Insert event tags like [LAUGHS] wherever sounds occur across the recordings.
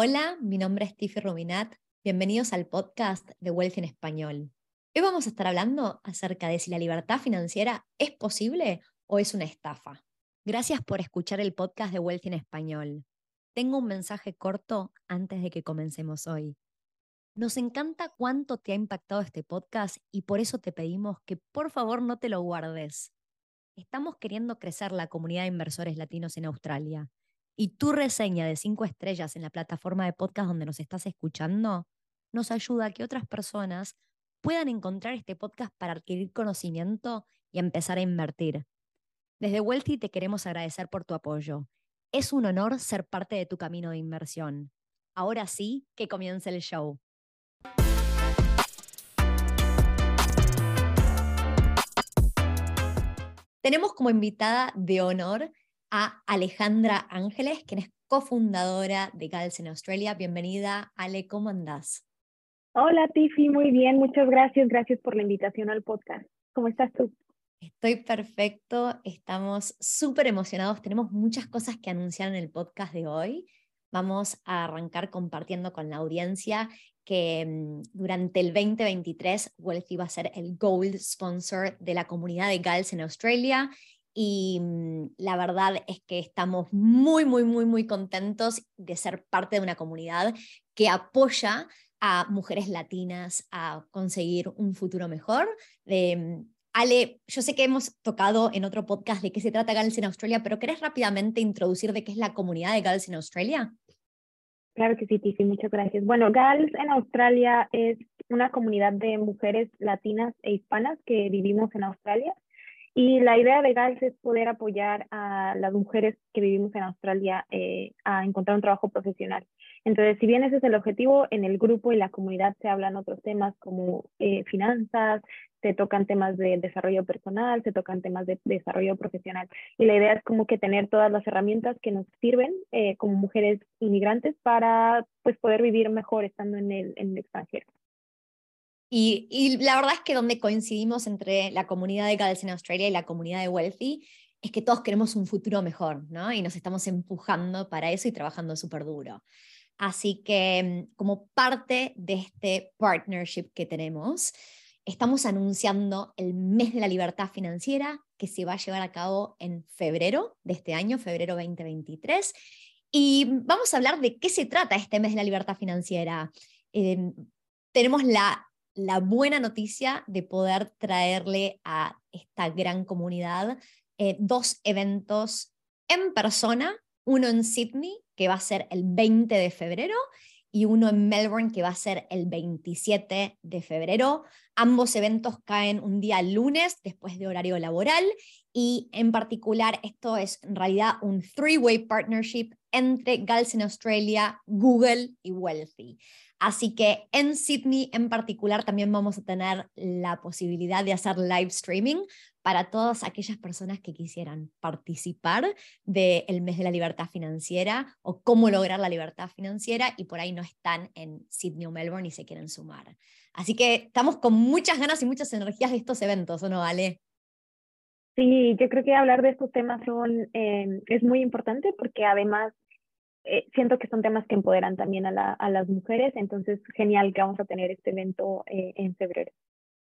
Hola, mi nombre es Tiffy Rubinat. Bienvenidos al podcast de Wealth en Español. Hoy vamos a estar hablando acerca de si la libertad financiera es posible o es una estafa. Gracias por escuchar el podcast de Wealth en Español. Tengo un mensaje corto antes de que comencemos hoy. Nos encanta cuánto te ha impactado este podcast y por eso te pedimos que por favor no te lo guardes. Estamos queriendo crecer la comunidad de inversores latinos en Australia y tu reseña de cinco estrellas en la plataforma de podcast donde nos estás escuchando nos ayuda a que otras personas puedan encontrar este podcast para adquirir conocimiento y empezar a invertir. Desde Wealthy te queremos agradecer por tu apoyo. Es un honor ser parte de tu camino de inversión. Ahora sí, que comience el show. Tenemos como invitada de honor a Alejandra Ángeles, quien es cofundadora de Gals en Australia. Bienvenida, Ale, ¿cómo andás? Hola, Tiffy, muy bien, muchas gracias. Gracias por la invitación al podcast. ¿Cómo estás tú? Estoy perfecto, estamos súper emocionados, tenemos muchas cosas que anunciar en el podcast de hoy. Vamos a arrancar compartiendo con la audiencia que mm, durante el 2023 Wealthy va a ser el Gold Sponsor de la comunidad de Gals en Australia y mm, la verdad es que estamos muy, muy, muy, muy contentos de ser parte de una comunidad que apoya a mujeres latinas a conseguir un futuro mejor. Mm, Ale, yo sé que hemos tocado en otro podcast de qué se trata Girls in Australia, pero ¿querés rápidamente introducir de qué es la comunidad de Girls in Australia? Claro que sí, Tiffy, muchas gracias. Bueno, Girls en Australia es una comunidad de mujeres latinas e hispanas que vivimos en Australia. Y la idea de GALS es poder apoyar a las mujeres que vivimos en Australia eh, a encontrar un trabajo profesional. Entonces, si bien ese es el objetivo, en el grupo y la comunidad se hablan otros temas como eh, finanzas, se tocan temas de desarrollo personal, se tocan temas de desarrollo profesional. Y la idea es como que tener todas las herramientas que nos sirven eh, como mujeres inmigrantes para pues, poder vivir mejor estando en el, en el extranjero. Y, la verdad es que donde coincidimos entre la comunidad de Gals en Australia y la comunidad de Wealthy es que todos queremos un futuro mejor, ¿no? Y nos estamos empujando para eso y trabajando súper duro. Así que mm, como parte de este partnership que tenemos, estamos anunciando el mes de la libertad financiera que se va a llevar a cabo en febrero de este año, febrero 2023. Y vamos a hablar de qué se trata este mes de la libertad financiera. Em, tenemos la la buena noticia de poder traerle a esta gran comunidad eh, dos eventos en persona, uno en Sydney, que va a ser el 20 de febrero, y uno en Melbourne, que va a ser el 27 de febrero. Ambos eventos caen un día lunes después de horario laboral y en particular esto es en realidad un three-way partnership entre Gals in Australia, Google y Wealthy. Así que en Sydney en particular también vamos a tener la posibilidad de hacer live streaming para todas aquellas personas que quisieran participar del mes de la libertad financiera o cómo lograr la libertad financiera y por ahí no están en Sydney o Melbourne y se quieren sumar. Así que estamos con muchas ganas y muchas energías de estos eventos, ¿o no, vale? Sí, yo creo que hablar de estos temas son, eh, es muy importante porque además eh, siento que son temas que empoderan también a, las mujeres, entonces genial que vamos a tener este evento eh, en febrero.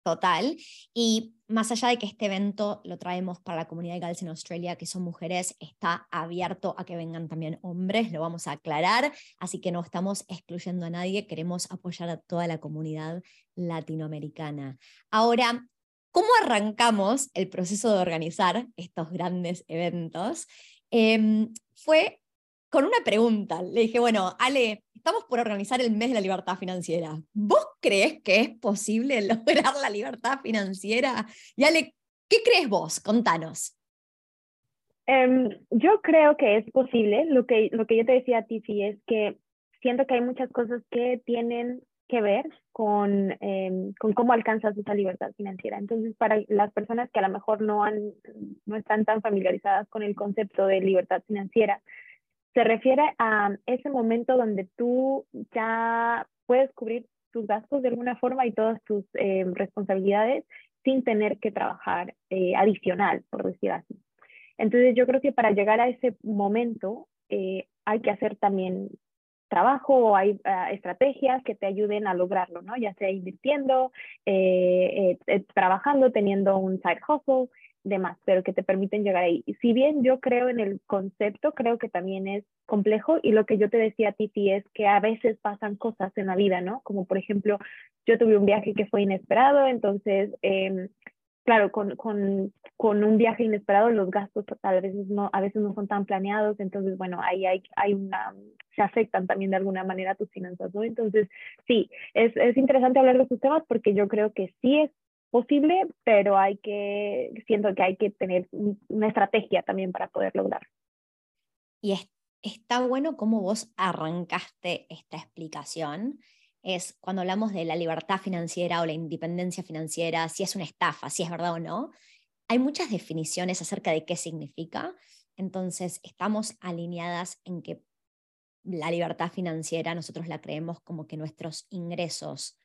Total. Y más allá de que este evento lo traemos para la comunidad de Gals en Australia, que son mujeres, está abierto a que vengan también hombres, lo vamos a aclarar, así que no estamos excluyendo a nadie, queremos apoyar a toda la comunidad latinoamericana. Ahora, ¿cómo arrancamos el proceso de organizar estos grandes eventos? Em, fue con una pregunta. Le dije, bueno, Ale, estamos por organizar el mes de la libertad financiera. ¿Vos crees que es posible [LAUGHS] lograr la libertad financiera? Y Ale, ¿qué crees vos? Contanos. Em, yo creo que es posible. Lo que, lo que yo te decía a ti, es que siento que hay muchas cosas que tienen que ver con, em, con cómo alcanzas esa libertad financiera. Entonces, para las personas que a lo mejor no, han, no están tan familiarizadas con el concepto de libertad financiera, se refiere a ese momento donde tú ya puedes cubrir tus gastos de alguna forma y todas tus eh, responsabilidades sin tener que trabajar eh, adicional, por decir así. Entonces yo creo que para llegar a ese momento eh, hay que hacer también trabajo o hay ah, estrategias que te ayuden a lograrlo, ¿no? Ya sea invirtiendo, eh, trabajando, teniendo un side hustle, demás, pero que te permiten llegar ahí. Si bien yo creo en el concepto, creo que también es complejo y lo que yo te decía a Titi es que a veces pasan cosas en la vida, ¿no? Como por ejemplo, yo tuve un viaje que fue inesperado, entonces em, claro, con, con, con, un viaje inesperado los gastos a veces no, a veces no son tan planeados, entonces, bueno, ahí hay, hay una, se afectan también de alguna manera tus finanzas, ¿no? Entonces, sí, es, es interesante hablar de estos temas porque yo creo que sí es posible, pero hay que, siento que hay que tener una estrategia también para poder lograr. Y está bueno cómo vos arrancaste esta explicación es cuando hablamos de la libertad financiera o la independencia financiera, si es una estafa, si es verdad o no, hay muchas definiciones acerca de qué significa. Entonces, estamos alineadas en que la libertad financiera nosotros la creemos como que nuestros ingresos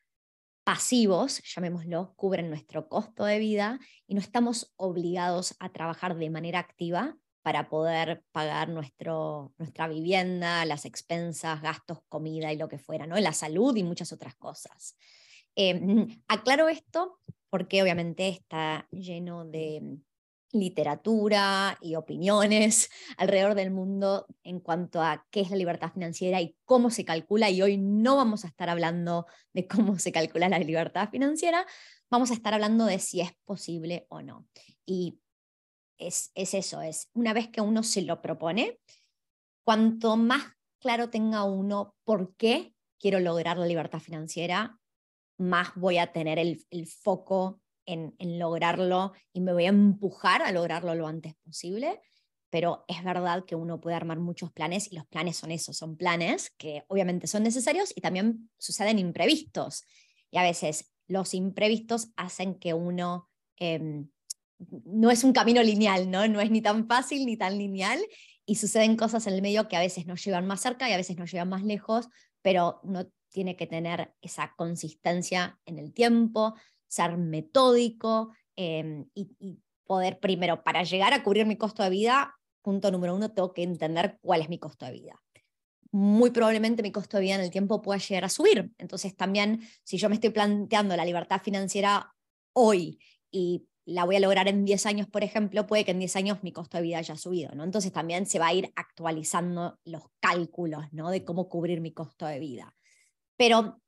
pasivos, llamémoslo, cubren nuestro costo de vida y no estamos obligados a trabajar de manera activa para poder pagar nuestro, nuestra vivienda, las expensas, gastos, comida y lo que fuera, ¿no? la salud y muchas otras cosas. Em, aclaro esto porque obviamente está lleno de literatura y opiniones [LAUGHS] alrededor del mundo en cuanto a qué es la libertad financiera y cómo se calcula. Y hoy no vamos a estar hablando de cómo se calcula la libertad financiera, vamos a estar hablando de si es posible o no. Y es, eso, es una vez que uno se lo propone, cuanto más claro tenga uno por qué quiero lograr la libertad financiera, más voy a tener el, foco en, lograrlo y me voy a empujar a lograrlo lo antes posible. Pero es verdad que uno puede armar muchos planes y los planes son esos, son planes que obviamente son necesarios y también suceden imprevistos. Y a veces los imprevistos hacen que uno em, no es un camino lineal, ¿no? No es ni tan fácil ni tan lineal y suceden cosas en el medio que a veces nos llevan más cerca y a veces nos llevan más lejos, pero uno tiene que tener esa consistencia en el tiempo, ser metódico em, y, y, poder primero, para llegar a cubrir mi costo de vida, punto número uno, tengo que entender cuál es mi costo de vida. Muy probablemente mi costo de vida en el tiempo pueda llegar a subir. Entonces también, si yo me estoy planteando la libertad financiera hoy y la voy a lograr en 10 años, por ejemplo, puede que en 10 años mi costo de vida haya subido, ¿no? Entonces también se va a ir actualizando los cálculos, ¿no? De cómo cubrir mi costo de vida. Pero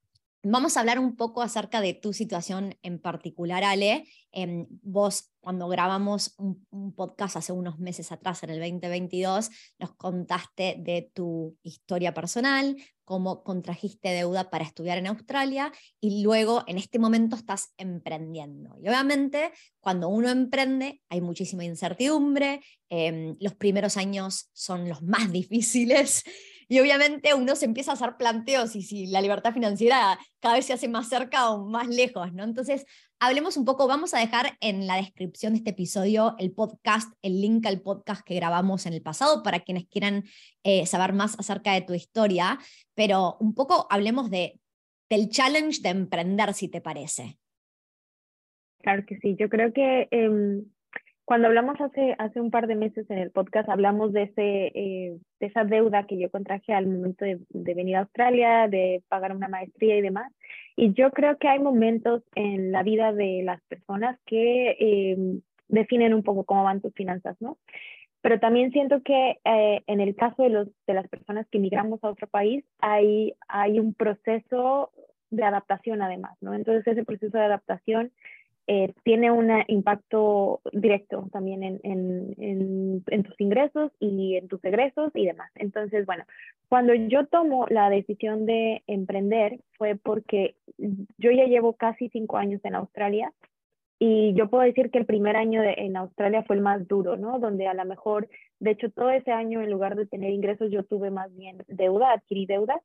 Vamos a hablar un poco acerca de tu situación en particular, Ale. Em, vos, cuando grabamos un, podcast hace unos meses atrás, en el 2022, nos contaste de tu historia personal, cómo contrajiste deuda para estudiar en Australia y luego en este momento estás emprendiendo. Y obviamente, cuando uno emprende, hay muchísima incertidumbre, em, los primeros años son los más [LAUGHS] difíciles. Y obviamente uno se empieza a hacer planteos y si la libertad financiera cada vez se hace más cerca o más lejos, ¿no? Entonces, hablemos un poco, vamos a dejar en la descripción de este episodio el podcast, el link al podcast que grabamos en el pasado para quienes quieran eh, saber más acerca de tu historia, pero un poco hablemos de, del challenge de emprender, si te parece. Claro que sí, yo creo que em, cuando hablamos hace, hace un par de meses en el podcast, hablamos de, ese, eh, de esa deuda que yo contraje al momento de, venir a Australia, de pagar una maestría y demás. Y yo creo que hay momentos en la vida de las personas que eh, definen un poco cómo van tus finanzas, ¿no? Pero también siento que eh, en el caso de, los, de las personas que migramos a otro país, hay, hay un proceso de adaptación además, ¿no? Entonces ese proceso de adaptación eh, tiene un impacto directo también en, en, en, tus ingresos y en tus egresos y demás. Entonces, bueno, cuando yo tomo la decisión de emprender fue porque yo ya llevo casi cinco años en Australia y yo puedo decir que el primer año en Australia fue el más duro, ¿no? Donde a lo mejor, de hecho, todo ese año en lugar de tener ingresos, yo tuve más bien deuda, adquirí deuda.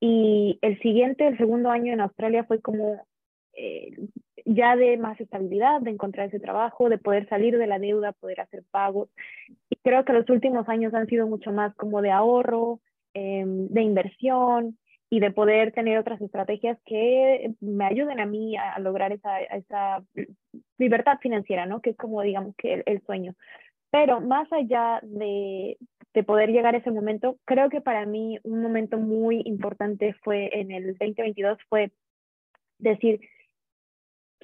Y el siguiente, el segundo año en Australia fue como eh, ya de más estabilidad, de encontrar ese trabajo, de poder salir de la deuda, poder hacer pagos. Y creo que los últimos años han sido mucho más como de ahorro, em, de inversión y de poder tener otras estrategias que me ayuden a mí a, lograr esa, libertad financiera, ¿no? Que es como digamos que el, sueño. Pero más allá de de poder llegar a ese momento. Creo que para mí un momento muy importante fue en el 2022, fue decir,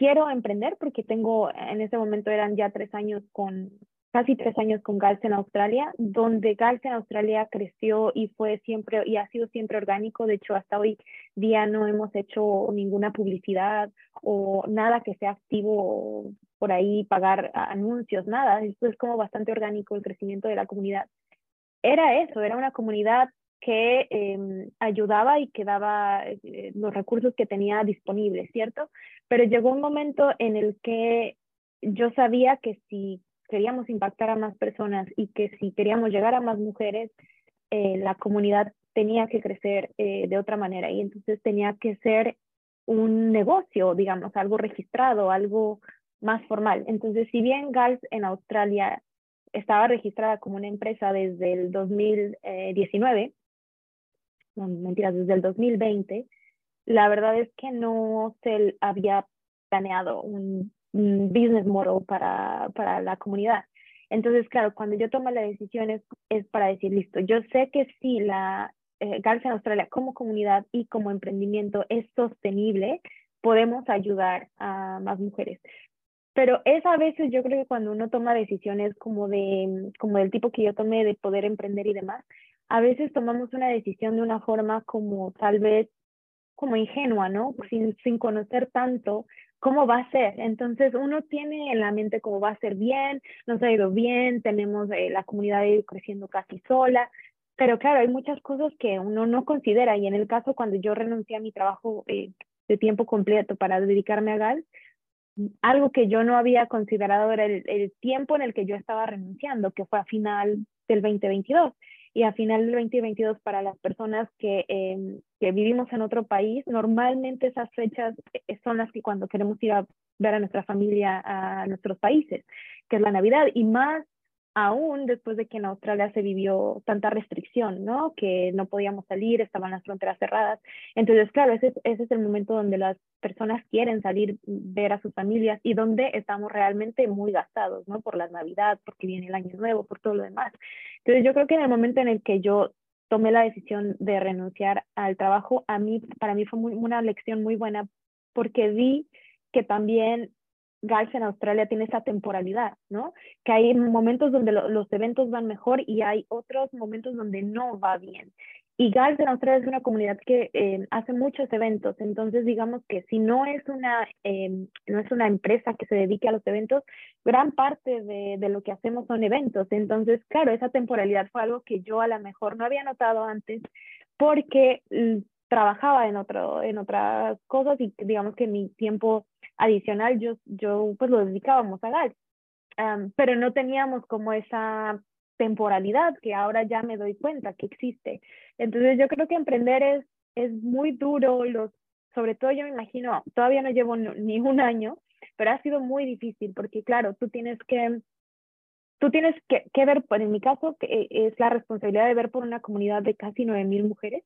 quiero emprender porque tengo, en ese momento eran ya tres años con, casi tres años con Gals en Australia, donde Gals en Australia creció y fue siempre, y ha sido siempre orgánico. De hecho, hasta hoy día no hemos hecho ninguna publicidad o nada que sea activo por ahí, pagar anuncios, nada. Esto es como bastante orgánico el crecimiento de la comunidad era eso, era una comunidad que em, ayudaba y que daba eh, los recursos que tenía disponibles, ¿cierto? Pero llegó un momento en el que yo sabía que si queríamos impactar a más personas y que si queríamos llegar a más mujeres, eh, la comunidad tenía que crecer eh, de otra manera y entonces tenía que ser un negocio, digamos, algo registrado, algo más formal. Entonces, si bien GALS en Australia estaba registrada como una empresa desde el 2019, no, mentiras, desde el 2020, la verdad es que no se había planeado un, business model para, para, la comunidad. Entonces, claro, cuando yo tomo la decisión es, para decir, listo, yo sé que si la eh, Garza en Australia como comunidad y como emprendimiento es sostenible, podemos ayudar a más mujeres. Pero es a veces yo creo que cuando uno toma decisiones como, de, como del tipo que yo tomé de poder emprender y demás, a veces tomamos una decisión de una forma como tal vez como ingenua, ¿no? Sin, sin conocer tanto cómo va a ser. Entonces uno tiene en la mente cómo va a ser bien, nos ha ido bien, tenemos eh, la comunidad creciendo casi sola, pero claro, hay muchas cosas que uno no considera y en el caso cuando yo renuncié a mi trabajo eh, de tiempo completo para dedicarme a GAL, algo que yo no había considerado era el, tiempo en el que yo estaba renunciando, que fue a final del 2022. Y a final del 2022, para las personas que, em, que vivimos en otro país, normalmente esas fechas eh, son las que cuando queremos ir a ver a nuestra familia a nuestros países, que es la Navidad. Y más aún después de que en Australia se vivió tanta restricción, ¿no? Que no podíamos salir, estaban las fronteras cerradas. Entonces, claro, ese, es el momento donde las personas quieren salir, ver a sus familias y donde estamos realmente muy gastados, ¿no? Por la Navidad, porque viene el Año Nuevo, por todo lo demás. Entonces, yo creo que en el momento en el que yo tomé la decisión de renunciar al trabajo, a mí, para mí fue una lección muy buena porque vi que también Gals en Australia tiene esa temporalidad, ¿no? Que hay momentos donde los eventos van mejor y hay otros momentos donde no va bien. Y Gals en Australia es una comunidad que eh, hace muchos eventos, entonces digamos que si no es una, em, no es una empresa que se dedique a los eventos, gran parte de, de, lo que hacemos son eventos. Entonces, claro, esa temporalidad fue algo que yo a lo mejor no había notado antes porque mm, trabajaba en, otro, en otras cosas y digamos que mi tiempo adicional yo, yo pues lo dedicábamos a GAL, pero no teníamos como esa temporalidad que ahora ya me doy cuenta que existe. Entonces yo creo que emprender es, es muy duro, los, sobre todo yo me imagino, todavía no llevo ni un año, pero ha sido muy difícil porque claro, tú tienes que, tú tienes que, que ver, pues en mi caso, que eh, es la responsabilidad de ver por una comunidad de casi 9.000 mujeres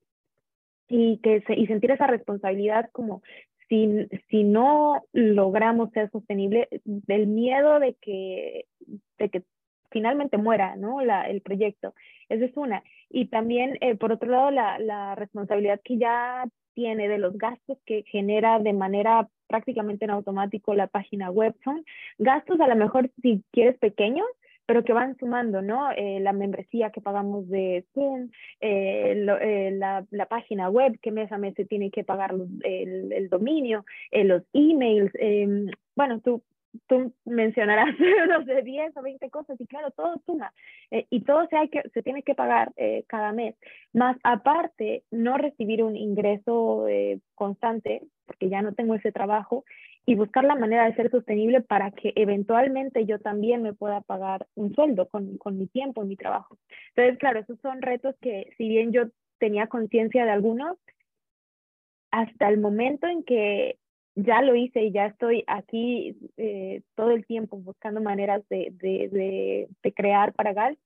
y, que y sentir esa responsabilidad como si, si no logramos ser sostenible, del miedo de que, de que finalmente muera ¿no? La, el proyecto. Esa es una. Y también, eh, por otro lado, la, la responsabilidad que ya tiene de los gastos que genera de manera prácticamente en automático la página web. Son gastos a lo mejor si quieres pequeños, pero que van sumando, ¿no? Eh, la membresía que pagamos de Zoom, eh, eh, la, la, página web que mes a mes se tiene que pagar el, el dominio, los emails, em, bueno, tú, tú mencionarás, [LAUGHS] no sé, 10 o 20 cosas y claro, todo suma y todo se, hay que, se tiene que pagar cada mes. Más aparte, no recibir un ingreso constante, porque ya no tengo ese trabajo, y buscar la manera de ser sostenible para que eventualmente yo también me pueda pagar un sueldo con, con mi tiempo, mi trabajo. Entonces, claro, esos son retos que si bien yo tenía conciencia de algunos, hasta el momento en que ya lo hice y ya estoy aquí eh, todo el tiempo buscando maneras de, de, de, de, crear para GAL,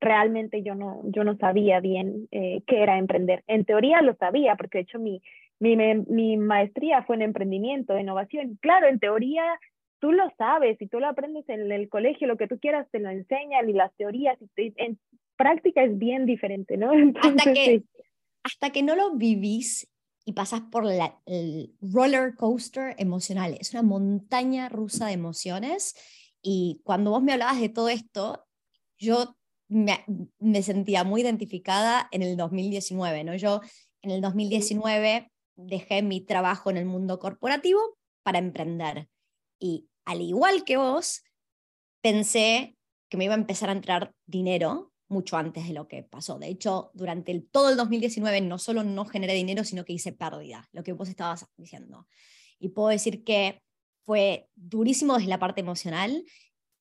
realmente yo no, yo no sabía bien eh, qué era emprender. En teoría lo sabía, porque de hecho mi, mi, mi maestría fue en emprendimiento, innovación. Claro, en teoría tú lo sabes y tú lo aprendes en el colegio, lo que tú quieras te lo enseñan y las teorías, y práctica es bien diferente, ¿no? [LAUGHS] hasta, que, hasta que no lo vivís y pasas por la, el roller coaster emocional, es una montaña rusa de emociones. Y cuando vos me hablabas de todo esto, yo me, me, sentía muy identificada en el 2019, ¿no? Yo en el 2019 dejé mi trabajo en el mundo corporativo para emprender. Y al igual que vos, pensé que me iba a empezar a entrar dinero mucho antes de lo que pasó. De hecho, durante todo el 2019 no solo no generé dinero, sino que hice pérdida, lo que vos estabas diciendo. Y puedo decir que fue durísimo desde la parte emocional,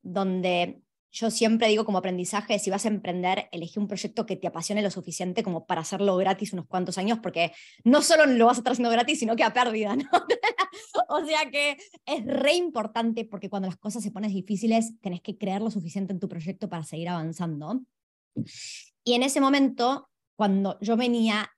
donde yo siempre digo como aprendizaje, si vas a emprender, elegí un proyecto que te apasione lo suficiente como para hacerlo gratis unos cuantos años, porque no solo lo vas a estar haciendo gratis, sino que a pérdida, ¿no? [LAUGHS] o sea que es re importante porque cuando las cosas se ponen difíciles, tenés que creer lo suficiente en tu proyecto para seguir avanzando. Y en ese momento, cuando yo venía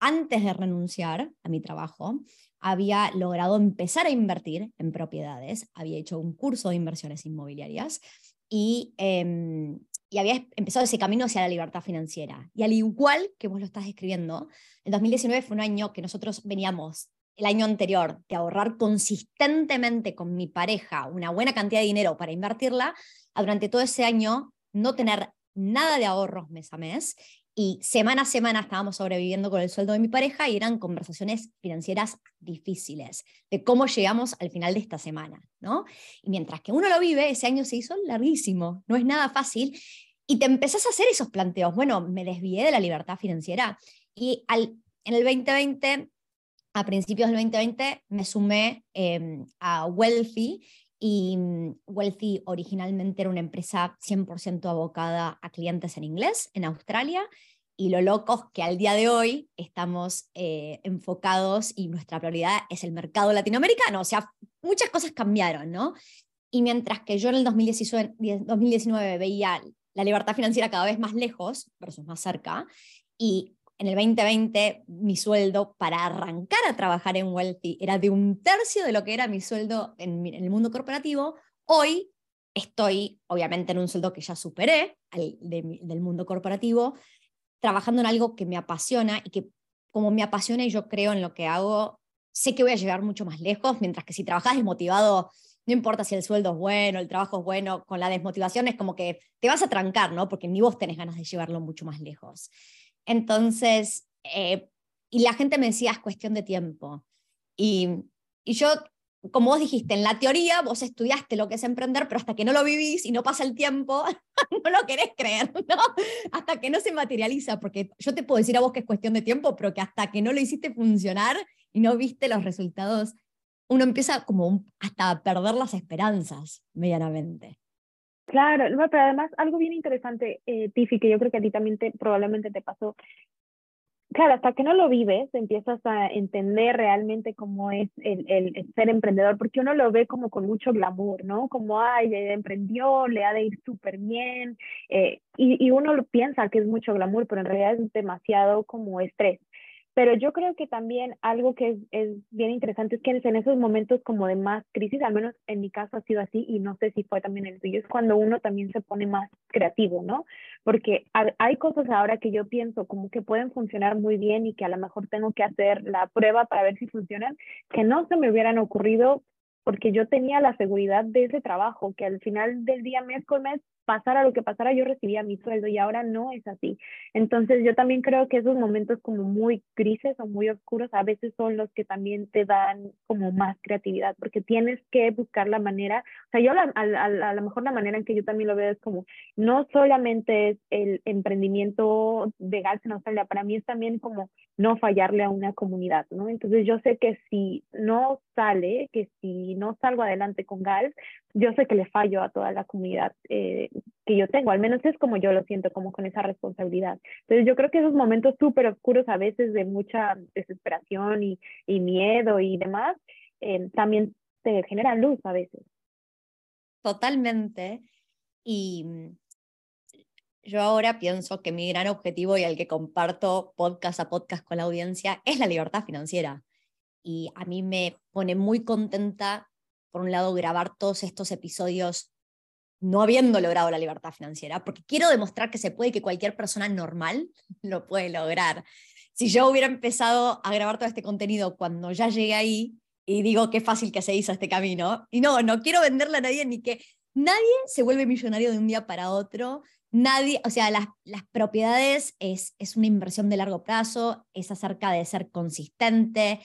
antes de renunciar a mi trabajo, había logrado empezar a invertir en propiedades, había hecho un curso de inversiones inmobiliarias y, em, y había empezado ese camino hacia la libertad financiera. Y al igual que vos lo estás describiendo, el 2019 fue un año que nosotros veníamos el año anterior de ahorrar consistentemente con mi pareja una buena cantidad de dinero para invertirla, durante todo ese año no tener nada de ahorros mes a mes y semana a semana estábamos sobreviviendo con el sueldo de mi pareja y eran conversaciones financieras difíciles de cómo llegamos al final de esta semana, ¿no? Y mientras que uno lo vive, ese año se hizo larguísimo, no es nada fácil y te empezás a hacer esos planteos. Bueno, me desvié de la libertad financiera y al, en el 2020, a principios del 2020, me sumé em, a Wealthy y mm, Wealthy originalmente era una empresa 100% abocada a clientes en inglés en Australia. Y lo loco es que al día de hoy estamos eh, enfocados y nuestra prioridad es el mercado latinoamericano. O sea, muchas cosas cambiaron, ¿no? Y mientras que yo en el 2019, 2019 veía la libertad financiera cada vez más lejos versus más cerca, y en el 2020 mi sueldo para arrancar a trabajar en Wealthy era de un tercio de lo que era mi sueldo en, el mundo corporativo. Hoy estoy, obviamente, en un sueldo que ya superé del mundo corporativo, trabajando en algo que me apasiona y que como me apasiona y yo creo en lo que hago, sé que voy a llegar mucho más lejos, mientras que si trabajas desmotivado, no importa si el sueldo es bueno, el trabajo es bueno, con la desmotivación es como que te vas a trancar, ¿no? Porque ni vos tenés ganas de llevarlo mucho más lejos. Entonces, eh, y la gente me decía, es cuestión de tiempo. Y, y yo, como vos dijiste, en la teoría vos estudiaste lo que es emprender, pero hasta que no lo vivís y no pasa el tiempo, [LAUGHS] no lo querés creer, ¿no? Hasta que no se materializa, porque yo te puedo decir a vos que es cuestión de tiempo, pero que hasta que no lo hiciste funcionar y no viste los resultados, uno empieza como hasta a perder las esperanzas medianamente. Claro, pero además algo bien interesante, eh, Tiffy, que yo creo que a ti también te, probablemente te pasó. Claro, hasta que no lo vives, empiezas a entender realmente cómo es el, el, ser emprendedor, porque uno lo ve como con mucho glamour, ¿no? Como, ay, emprendió, le ha de ir súper bien, eh, y, uno piensa que es mucho glamour, pero en realidad es demasiado como estrés. Pero yo creo que también algo que es, bien interesante es que en esos momentos como de más crisis, al menos en mi caso ha sido así y no sé si fue también el tuyo, es cuando uno también se pone más creativo, ¿no? Porque hay cosas ahora que yo pienso como que pueden funcionar muy bien y que a lo mejor tengo que hacer la prueba para ver si funcionan, que no se me hubieran ocurrido porque yo tenía la seguridad de ese trabajo, que al final del día, mes con mes, pasara lo que pasara, yo recibía mi sueldo y ahora no es así. Entonces yo también creo que esos momentos como muy grises o muy oscuros a veces son los que también te dan como más creatividad, porque tienes que buscar la manera, o sea, yo a, a, lo mejor la manera en que yo también lo veo es como, no solamente es el emprendimiento de gas en Australia, para mí es también como no fallarle a una comunidad, ¿no? Entonces yo sé que si no sale, que si no salgo adelante con GALS, yo sé que le fallo a toda la comunidad eh, que yo tengo, al menos es como yo lo siento, como con esa responsabilidad. Entonces yo creo que esos momentos súper oscuros a veces de mucha desesperación y, miedo y demás, eh, también te generan luz a veces. Totalmente. Y mm, yo ahora pienso que mi gran objetivo y el que comparto podcast a podcast con la audiencia es la libertad financiera. Y a mí me pone muy contenta por un lado, grabar todos estos episodios no habiendo logrado la libertad financiera, porque quiero demostrar que se puede, que cualquier persona normal [LAUGHS] lo puede lograr. Si yo hubiera empezado a grabar todo este contenido cuando ya llegué ahí y digo qué fácil que se hizo este camino, y no, no quiero venderle a nadie ni que nadie se vuelve millonario de un día para otro, nadie, o sea, las, las propiedades es, es una inversión de largo plazo, es acerca de ser consistente,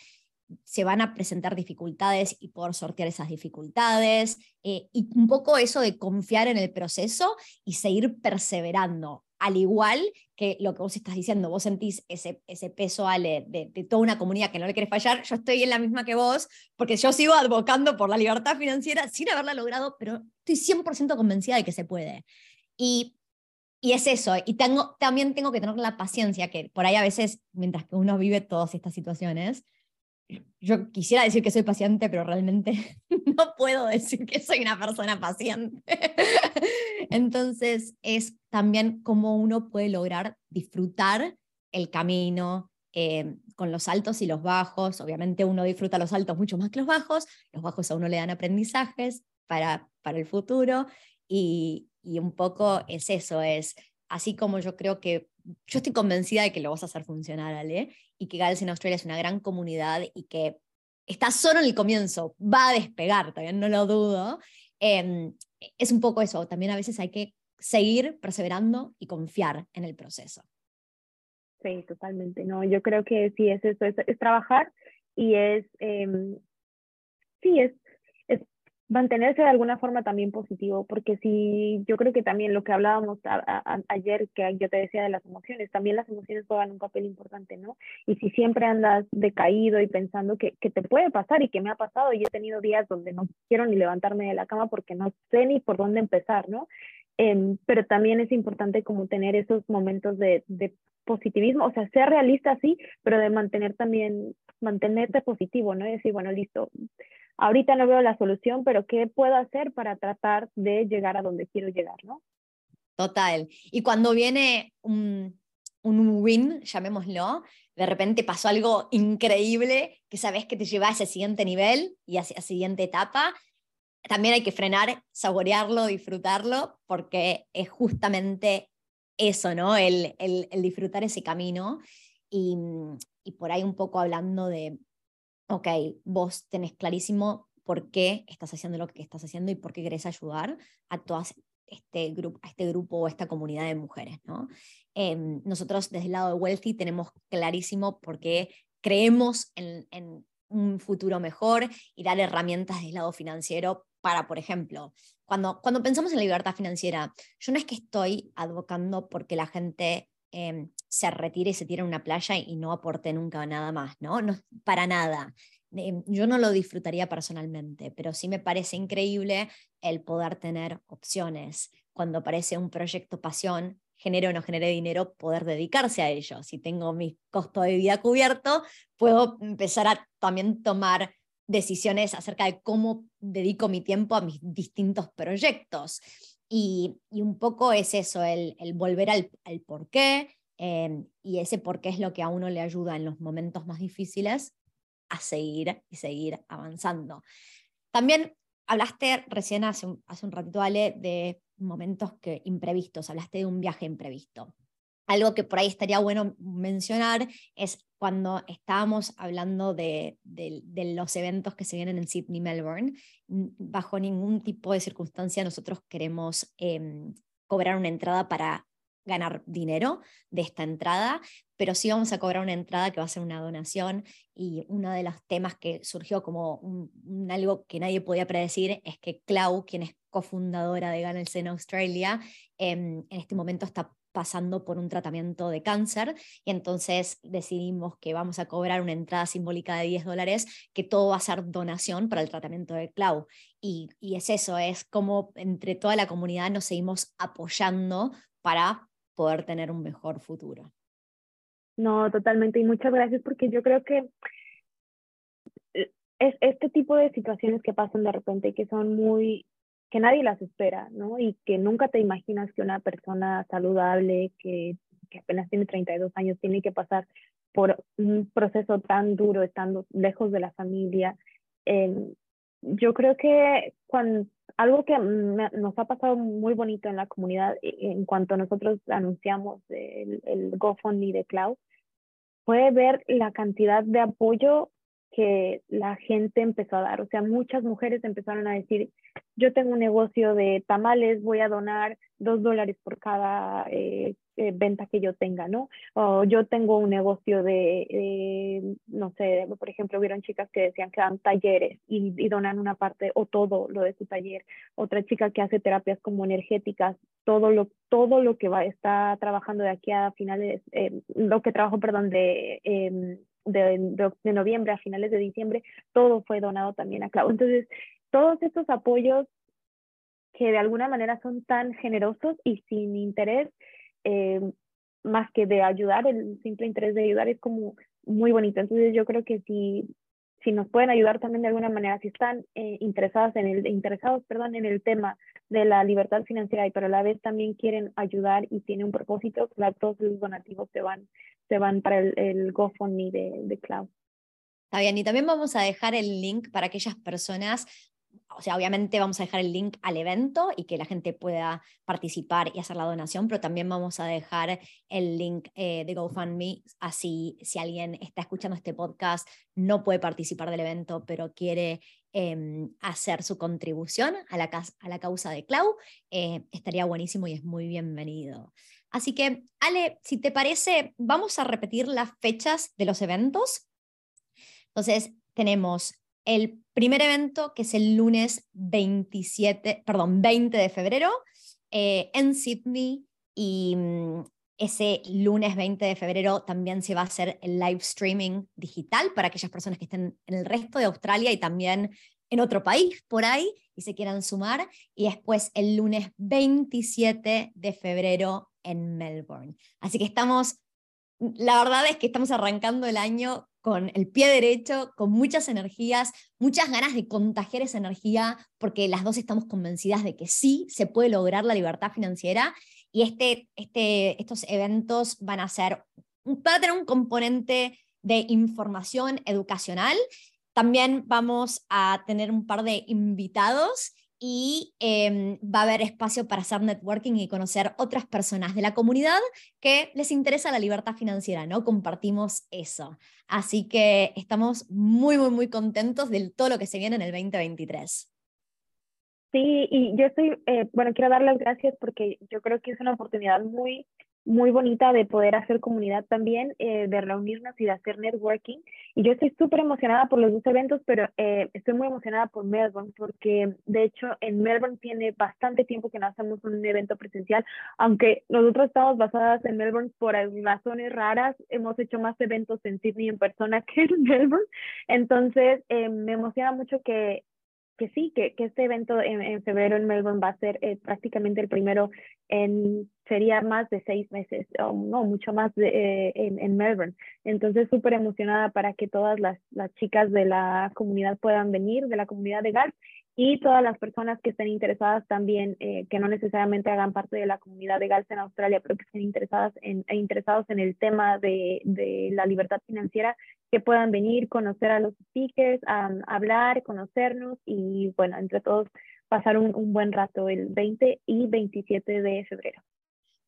se van a presentar dificultades y poder sortear esas dificultades, eh, y un poco eso de confiar en el proceso y seguir perseverando, al igual que lo que vos estás diciendo, vos sentís ese, ese peso, Ale, de, de toda una comunidad que no le quiere fallar, yo estoy en la misma que vos, porque yo sigo advocando por la libertad financiera sin haberla logrado, pero estoy 100% convencida de que se puede. Y y es eso, y tengo, también tengo que tener la paciencia, que por ahí a veces, mientras que uno vive todas estas situaciones, yo quisiera decir que soy paciente, pero realmente [LAUGHS] no puedo decir que soy una persona paciente. [LAUGHS] Entonces es también cómo uno puede lograr disfrutar el camino eh, con los altos y los bajos. Obviamente uno disfruta los altos mucho más que los bajos, los bajos a uno le dan aprendizajes para, para el futuro y, y un poco es eso, es así como yo creo que, yo estoy convencida de que lo vas a hacer funcionar, Ale, y que Gales en Australia es una gran comunidad y que está solo en el comienzo, va a despegar, también no lo dudo. Em, es un poco eso, también a veces hay que seguir perseverando y confiar en el proceso. Sí, totalmente, no, yo creo que sí es eso, es, trabajar y es, em, sí, es mantenerse de alguna forma también positivo, porque si yo creo que también lo que hablábamos ayer, que yo te decía de las emociones, también las emociones juegan un papel importante, ¿no? Y si siempre andas decaído y pensando que, que te puede pasar y que me ha pasado, y he tenido días donde no quiero ni levantarme de la cama porque no sé ni por dónde empezar, ¿no? Em, pero también es importante como tener esos momentos de, de positivismo, o sea, ser realista sí, pero de mantener también, mantenerte positivo, ¿no? Y decir, bueno, listo, ahorita no veo la solución, pero ¿qué puedo hacer para tratar de llegar a donde quiero llegar, ¿no? Total. Y cuando viene un, un win, llamémoslo, de repente pasó algo increíble que sabes que te lleva a ese siguiente nivel y a esa siguiente etapa, también hay que frenar, saborearlo, disfrutarlo, porque es justamente eso, ¿no? El, el, el disfrutar ese camino. Y, y, por ahí un poco hablando de, ok, vos tenés clarísimo por qué estás haciendo lo que estás haciendo y por qué querés ayudar a todas este grupo, a este grupo o esta comunidad de mujeres, ¿no? Em, nosotros desde el lado de Wealthy tenemos clarísimo por qué creemos en, en un futuro mejor y dar herramientas del lado financiero para, por ejemplo, cuando, cuando pensamos en la libertad financiera, yo no es que estoy advocando porque la gente Em, se retire y se tire en una playa y no aporte nunca nada más, ¿no? no para nada. Em, yo no lo disfrutaría personalmente, pero sí me parece increíble el poder tener opciones. Cuando aparece un proyecto pasión, genere o no genere dinero, poder dedicarse a ello. Si tengo mi costo de vida cubierto, puedo empezar a también tomar decisiones acerca de cómo dedico mi tiempo a mis distintos proyectos. Y, un poco es eso, el, volver al, al por qué, em, y ese por qué es lo que a uno le ayuda en los momentos más difíciles a seguir y seguir avanzando. También hablaste recién hace un, hace un ratito, Ale, de momentos que, imprevistos, hablaste de un viaje imprevisto. Algo que por ahí estaría bueno mencionar es cuando estábamos hablando de, los eventos que se vienen en Sydney, Melbourne, bajo ningún tipo de circunstancia nosotros queremos em, cobrar una entrada para ganar dinero de esta entrada, pero sí vamos a cobrar una entrada que va a ser una donación. Y uno de los temas que surgió como un, algo que nadie podía predecir es que Clau, quien es cofundadora de Ganels en Australia, em, en este momento está pasando por un tratamiento de cáncer y entonces decidimos que vamos a cobrar una entrada simbólica de 10 dólares, que todo va a ser donación para el tratamiento de Clau. Y, y es eso, es como entre toda la comunidad nos seguimos apoyando para poder tener un mejor futuro. No, totalmente. Y muchas gracias porque yo creo que eh, es este tipo de situaciones que pasan de repente y que son muy que nadie las espera, ¿no? Y que nunca te imaginas que una persona saludable, que, apenas tiene 32 años, tiene que pasar por un proceso tan duro, estando lejos de la familia, yo creo que cuando, algo que nos ha pasado muy bonito en la comunidad e, en cuanto nosotros anunciamos el, el GoFundMe de Cloud fue ver la cantidad de apoyo que la gente empezó a dar. O sea, muchas mujeres empezaron a decir, yo tengo un negocio de tamales, voy a donar dos dólares por cada eh, eh, venta que yo tenga, ¿no? O yo tengo un negocio de, no sé, por ejemplo, vieron chicas que decían que dan talleres y, donan una parte o todo lo de su taller. Otra chica que hace terapias como energéticas, todo lo, todo lo que va, está trabajando de aquí a finales, eh, lo que trabajo, perdón, de em, de, de, noviembre a finales de diciembre, todo fue donado también a Clau. Entonces, todos estos apoyos que de alguna manera son tan generosos y sin interés, eh, más que de ayudar, el simple interés de ayudar es como muy bonito. Entonces yo creo que si, si nos pueden ayudar también de alguna manera, si están eh, interesadas en el, interesados perdón, en el tema de la libertad financiera y pero a la vez también quieren ayudar y tienen un propósito, claro, todos los donativos se van se van para el, el GoFundMe de, de Cloud. Está bien, y también vamos a dejar el link para aquellas personas o sea, obviamente vamos a dejar el link al evento y que la gente pueda participar y hacer la donación, pero también vamos a dejar el link eh, de GoFundMe, así si alguien está escuchando este podcast, no puede participar del evento, pero quiere em, hacer su contribución a la, a la causa de Clau, eh, estaría buenísimo y es muy bienvenido. Así que, Ale, si te parece, vamos a repetir las fechas de los eventos. Entonces, tenemos el primer evento, que es el lunes 27, perdón, 20 de febrero, eh, en Sydney, y mm, ese lunes 20 de febrero también se va a hacer el live streaming digital para aquellas personas que estén en el resto de Australia y también en otro país por ahí y se quieran sumar. Y después el lunes 27 de febrero en Melbourne. Así que estamos, la verdad es que estamos arrancando el año con el pie derecho, con muchas energías, muchas ganas de contagiar esa energía, porque las dos estamos convencidas de que sí se puede lograr la libertad financiera y este, este, estos eventos van a ser, van a tener un componente de información educacional. También vamos a tener un par de invitados y em, va a haber espacio para hacer networking y conocer otras personas de la comunidad que les interesa la libertad financiera, ¿no? Compartimos eso. Así que estamos muy, muy, muy contentos de todo lo que se viene en el 2023. Sí, y yo estoy, eh, bueno, quiero dar las gracias porque yo creo que es una oportunidad muy muy bonita de poder hacer comunidad también, eh, de reunirnos y de hacer networking. Y yo estoy súper emocionada por los dos eventos, pero eh, estoy muy emocionada por Melbourne, porque de hecho en Melbourne tiene bastante tiempo que no hacemos un evento presencial, aunque nosotros estamos basadas en Melbourne por razones raras, hemos hecho más eventos en Sydney en persona [LAUGHS] que en Melbourne. Entonces, eh, me emociona mucho que que sí, que, que este evento en, febrero en Melbourne va a ser eh, prácticamente el primero en, sería más de seis meses, o no, mucho más de, eh, en, en, Melbourne. Entonces, súper emocionada para que todas las, las, chicas de la comunidad puedan venir, de la comunidad de GAL, y todas las personas que estén interesadas también, eh, que no necesariamente hagan parte de la comunidad de GALS en Australia, pero que estén interesadas en, e interesados en el tema de, de, la libertad financiera, que puedan venir, conocer a los speakers, hablar, conocernos y, bueno, entre todos pasar un, un buen rato el 20 y 27 de febrero.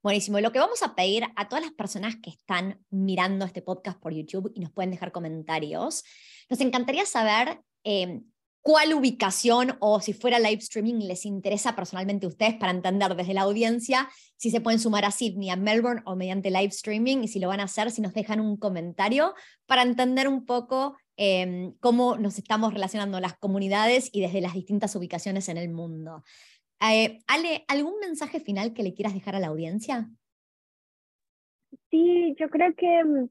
Buenísimo. Lo que vamos a pedir a todas las personas que están mirando este podcast por YouTube y nos pueden dejar comentarios, nos encantaría saber eh, cuál ubicación o si fuera live streaming les interesa personalmente a ustedes para entender desde la audiencia si se pueden sumar a Sydney, a Melbourne o mediante live streaming y si lo van a hacer, si nos dejan un comentario para entender un poco em, cómo nos estamos relacionando las comunidades y desde las distintas ubicaciones en el mundo. Eh, Ale, ¿algún mensaje final que le quieras dejar a la audiencia? Sí, yo creo que mm,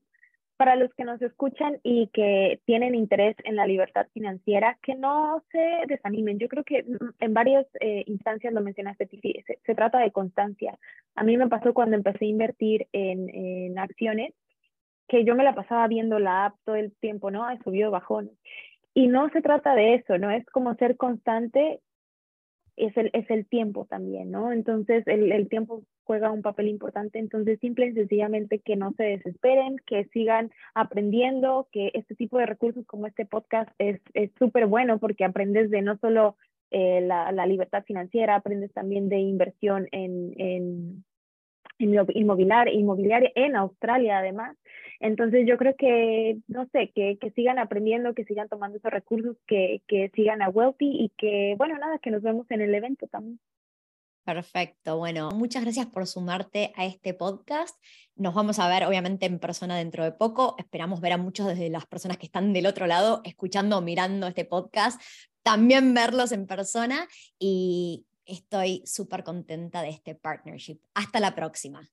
para los que nos escuchan y que tienen interés en la libertad financiera, que no se desanimen. Yo creo que en varias eh, instancias lo mencionaste, se, se, trata de constancia. A mí me pasó cuando empecé a invertir en, en, acciones, que yo me la pasaba viendo la app todo el tiempo, ¿no? Subió, bajón. Y no se trata de eso, ¿no? Es como ser constante, es el, es el tiempo también, ¿no? Entonces el, el tiempo juega un papel importante. Entonces, simple y sencillamente que no se desesperen, que sigan aprendiendo, que este tipo de recursos como este podcast es súper bueno porque aprendes de no solo eh, la, la, libertad financiera, aprendes también de inversión en, en, inmobiliaria, inmobiliaria en Australia además. Entonces yo creo que, no sé, que, que sigan aprendiendo, que sigan tomando esos recursos, que, que sigan a Wealthy y que, bueno, nada, que nos vemos en el evento también. Perfecto, bueno, muchas gracias por sumarte a este podcast. Nos vamos a ver obviamente en persona dentro de poco. Esperamos ver a muchos desde las personas que están del otro lado, escuchando o mirando este podcast, también verlos en persona y estoy súper contenta de este partnership. Hasta la próxima.